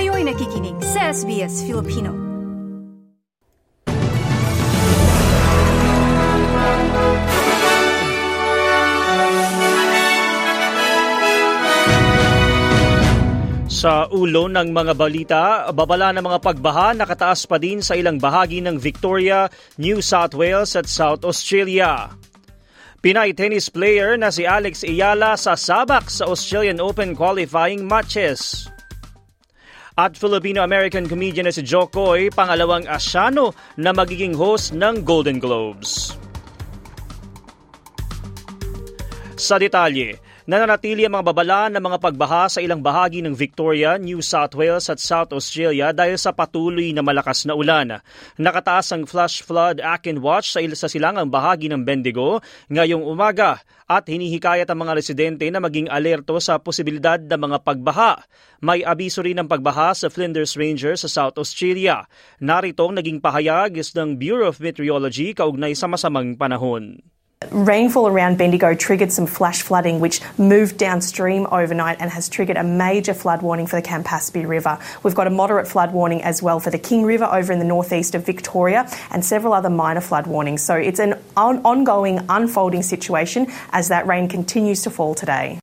Kayo'y nakikinig sa SBS Filipino. Sa ulo ng mga balita, babala ng mga pagbaha nakataas pa din sa ilang bahagi ng Victoria, New South Wales at South Australia. Pinay tennis player na si Alex Iyala sa sabak sa Australian Open qualifying matches. At Filipino-American comedian na si Joe Coy, pangalawang asyano na magiging host ng Golden Globes. Sa detalye, Nananatili ang mga babala ng mga pagbaha sa ilang bahagi ng Victoria, New South Wales at South Australia dahil sa patuloy na malakas na ulan. Nakataas ang flash flood and watch sa, sa silangang bahagi ng Bendigo ngayong umaga at hinihikayat ang mga residente na maging alerto sa posibilidad ng mga pagbaha. May abiso rin ng pagbaha sa Flinders Ranger sa South Australia. Narito ang naging pahayag ng Bureau of Meteorology kaugnay sa masamang panahon. Rainfall around Bendigo triggered some flash flooding, which moved downstream overnight and has triggered a major flood warning for the Campaspe River. We've got a moderate flood warning as well for the King River over in the northeast of Victoria and several other minor flood warnings. So it's an on- ongoing, unfolding situation as that rain continues to fall today.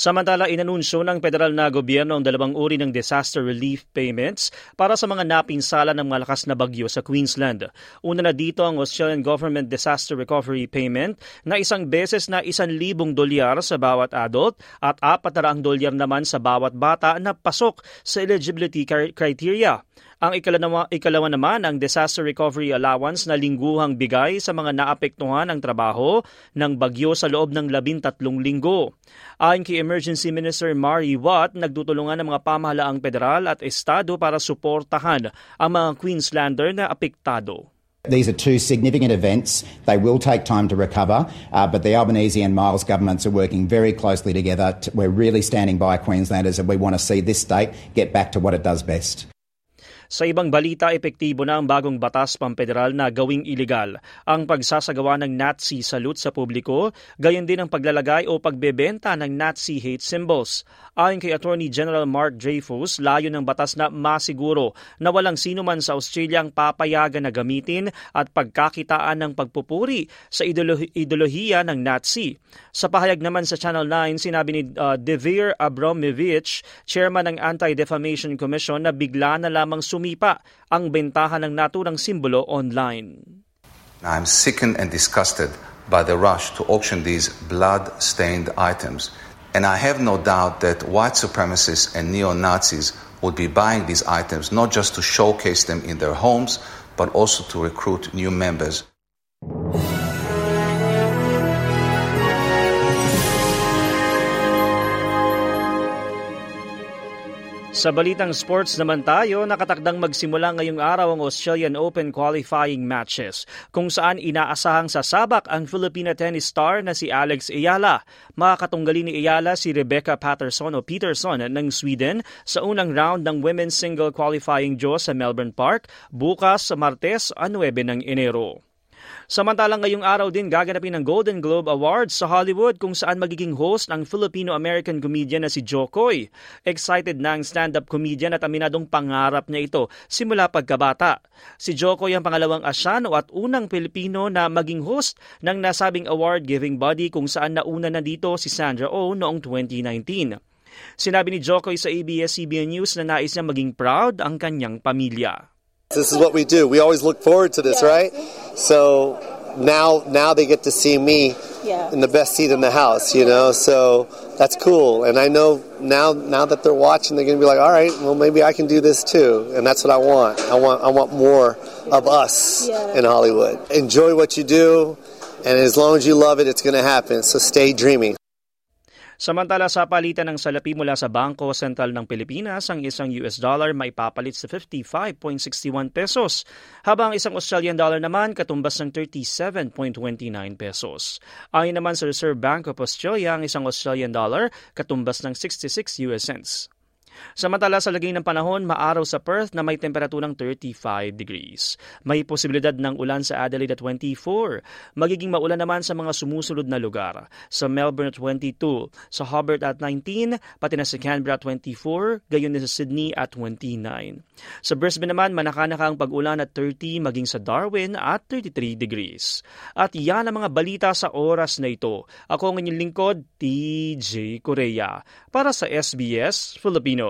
Samantala, inanunsyo ng federal na gobyerno ang dalawang uri ng disaster relief payments para sa mga napinsala ng malakas na bagyo sa Queensland. Una na dito ang Australian Government Disaster Recovery Payment na isang beses na isang libong dolyar sa bawat adult at apat na dolyar naman sa bawat bata na pasok sa eligibility criteria. Ang ikalawa, ikalawa naman ang Disaster Recovery Allowance na lingguhang bigay sa mga naapektuhan ng trabaho ng bagyo sa loob ng labintatlong linggo. Ayon kay Emergency Minister Mari Watt, nagtutulungan ng mga pamahalaang federal at estado para suportahan ang mga Queenslander na apektado. These are two significant events. They will take time to recover, uh, but the Albanese and Miles governments are working very closely together. We're really standing by Queenslanders and we want to see this state get back to what it does best. Sa ibang balita, epektibo na ang bagong batas pampederal na gawing ilegal ang pagsasagawa ng Nazi salute sa publiko, gayon din ang paglalagay o pagbebenta ng Nazi hate symbols. Ayon kay Attorney General Mark Dreyfus, layo ng batas na masiguro na walang sino man sa Australia ang papayagan na gamitin at pagkakitaan ng pagpupuri sa ideolohi- ideolohiya ng Nazi. Sa pahayag naman sa Channel 9, sinabi ni uh, Devir Abramovich, chairman ng Anti-Defamation Commission na bigla na lamang sum sumipa ang bentahan ng naturang simbolo online. I'm sickened and disgusted by the rush to auction these blood-stained items, and I have no doubt that white supremacists and neo-Nazis would be buying these items not just to showcase them in their homes, but also to recruit new members. Sa balitang sports naman tayo, nakatakdang magsimula ngayong araw ang Australian Open qualifying matches kung saan inaasahang sasabak ang Filipina tennis star na si Alex Ayala. Makakatunggali ni Ayala si Rebecca Patterson o Peterson ng Sweden sa unang round ng women's single qualifying draw sa Melbourne Park bukas Martes 9 ng Enero. Samantalang ngayong araw din gaganapin ang Golden Globe Awards sa Hollywood kung saan magiging host ang Filipino-American comedian na si Jokoy. Excited na ang stand-up comedian at aminadong pangarap niya ito simula pagkabata. Si Jokoy ang pangalawang asyano at unang Pilipino na maging host ng nasabing award-giving body kung saan nauna na dito si Sandra Oh noong 2019. Sinabi ni Jokoy sa ABS-CBN News na nais niya maging proud ang kanyang pamilya. This is what we do. We always look forward to this, right? So now, now they get to see me Yeah. in the best seat in the house, you know. So that's cool. And I know now, now that they're watching, they're to be like, all right, well, maybe I can do this too. And that's what I want. I want, I want more of us Yeah. in Hollywood. Enjoy what you do, and as long as you love it, it's going to happen. So stay dreaming. Samantala sa palitan ng salapi mula sa Bangko Sentral ng Pilipinas, ang isang US dollar may papalit sa 55.61 pesos, habang isang Australian dollar naman katumbas ng 37.29 pesos. Ayon naman sa Reserve Bank of Australia, ang isang Australian dollar katumbas ng 66 US cents. Samantala sa lagay ng panahon, maaraw sa Perth na may temperaturang 35 degrees. May posibilidad ng ulan sa Adelaide at 24. Magiging maulan naman sa mga sumusunod na lugar. Sa Melbourne at 22, sa Hobart at 19, pati na sa Canberra at 24, gayon din sa Sydney at 29. Sa Brisbane naman, manakanaka ang pag-ulan at 30, maging sa Darwin at 33 degrees. At yan ang mga balita sa oras na ito. Ako ang inyong lingkod, TJ Korea. Para sa SBS Filipino.